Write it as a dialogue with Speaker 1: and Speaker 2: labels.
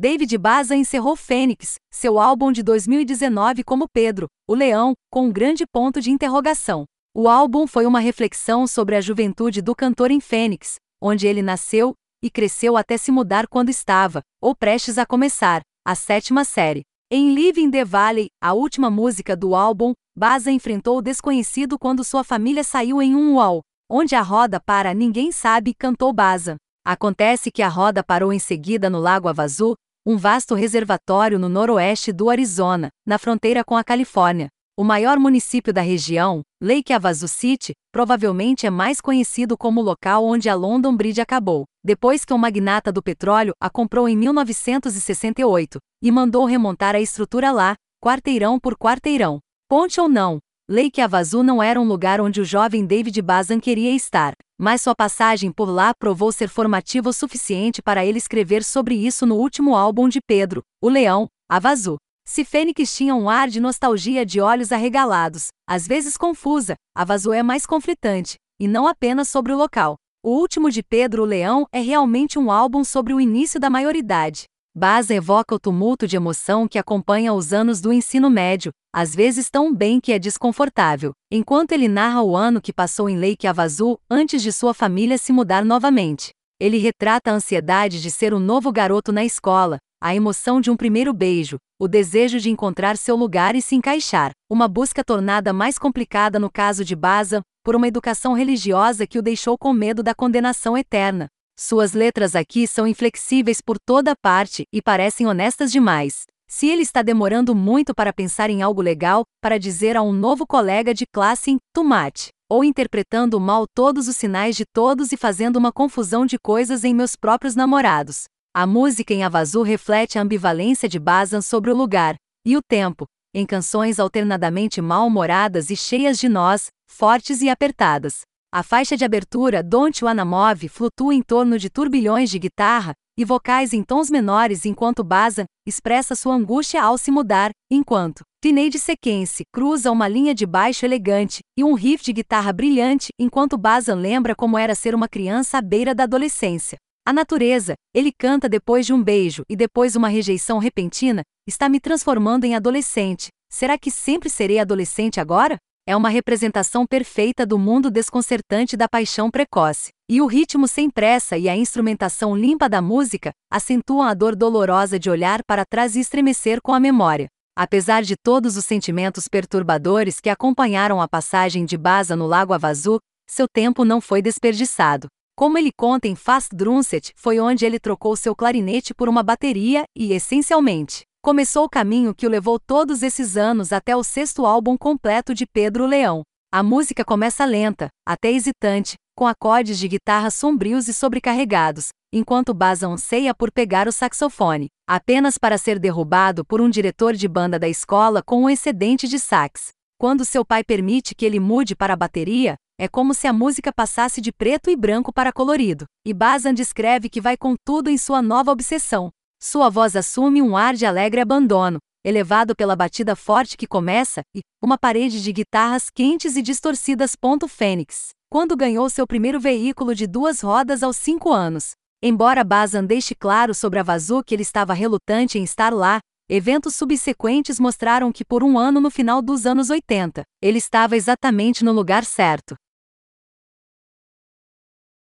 Speaker 1: David Baza encerrou Fênix, seu álbum de 2019 como Pedro, o Leão, com um grande ponto de interrogação. O álbum foi uma reflexão sobre a juventude do cantor em Fênix, onde ele nasceu e cresceu até se mudar quando estava, ou prestes a começar, a sétima série. Em Live in the Valley, a última música do álbum, Baza enfrentou o desconhecido quando sua família saiu em um UAU, onde a roda para Ninguém Sabe cantou Baza. Acontece que a roda parou em seguida no Lago Avazu, um vasto reservatório no noroeste do Arizona, na fronteira com a Califórnia. O maior município da região, Lake Havasu City, provavelmente é mais conhecido como o local onde a London Bridge acabou, depois que um magnata do petróleo a comprou em 1968 e mandou remontar a estrutura lá, quarteirão por quarteirão. Ponte ou não, Lake Havasu não era um lugar onde o jovem David Bazan queria estar, mas sua passagem por lá provou ser formativa o suficiente para ele escrever sobre isso no último álbum de Pedro, O Leão, Havasu. Se Fênix tinha um ar de nostalgia de olhos arregalados, às vezes confusa, Havasu é mais conflitante, e não apenas sobre o local. O último de Pedro o Leão é realmente um álbum sobre o início da maioridade. Baz evoca o tumulto de emoção que acompanha os anos do ensino médio, às vezes tão bem que é desconfortável, enquanto ele narra o ano que passou em Lake Havasu antes de sua família se mudar novamente. Ele retrata a ansiedade de ser um novo garoto na escola, a emoção de um primeiro beijo, o desejo de encontrar seu lugar e se encaixar, uma busca tornada mais complicada no caso de Baza, por uma educação religiosa que o deixou com medo da condenação eterna. Suas letras aqui são inflexíveis por toda parte e parecem honestas demais. Se ele está demorando muito para pensar em algo legal, para dizer a um novo colega de classe em tomate, ou interpretando mal todos os sinais de todos e fazendo uma confusão de coisas em meus próprios namorados. A música em Avazu reflete a ambivalência de Bazan sobre o lugar e o tempo, em canções alternadamente mal-humoradas e cheias de nós, fortes e apertadas. A faixa de abertura Don't Wanna Move flutua em torno de turbilhões de guitarra e vocais em tons menores enquanto Baza expressa sua angústia ao se mudar, enquanto Teenage Sequence cruza uma linha de baixo elegante e um riff de guitarra brilhante enquanto Baza lembra como era ser uma criança à beira da adolescência. A natureza, ele canta depois de um beijo e depois uma rejeição repentina, está me transformando em adolescente. Será que sempre serei adolescente agora? É uma representação perfeita do mundo desconcertante da paixão precoce. E o ritmo sem pressa e a instrumentação limpa da música acentuam a dor dolorosa de olhar para trás e estremecer com a memória. Apesar de todos os sentimentos perturbadores que acompanharam a passagem de Baza no Lago Avazu, seu tempo não foi desperdiçado. Como ele conta em Fast Drumset, foi onde ele trocou seu clarinete por uma bateria e, essencialmente, começou o caminho que o levou todos esses anos até o sexto álbum completo de Pedro Leão. A música começa lenta, até hesitante, com acordes de guitarra sombrios e sobrecarregados, enquanto Baza anseia por pegar o saxofone, apenas para ser derrubado por um diretor de banda da escola com um excedente de sax. Quando seu pai permite que ele mude para a bateria, é como se a música passasse de preto e branco para colorido, e Bazan descreve que vai com tudo em sua nova obsessão, sua voz assume um ar de alegre abandono, elevado pela batida forte que começa, e uma parede de guitarras quentes e distorcidas. Fênix, quando ganhou seu primeiro veículo de duas rodas aos cinco anos. Embora Bazan deixe claro sobre a Vazu que ele estava relutante em estar lá, eventos subsequentes mostraram que por um ano no final dos anos 80, ele estava exatamente no lugar certo.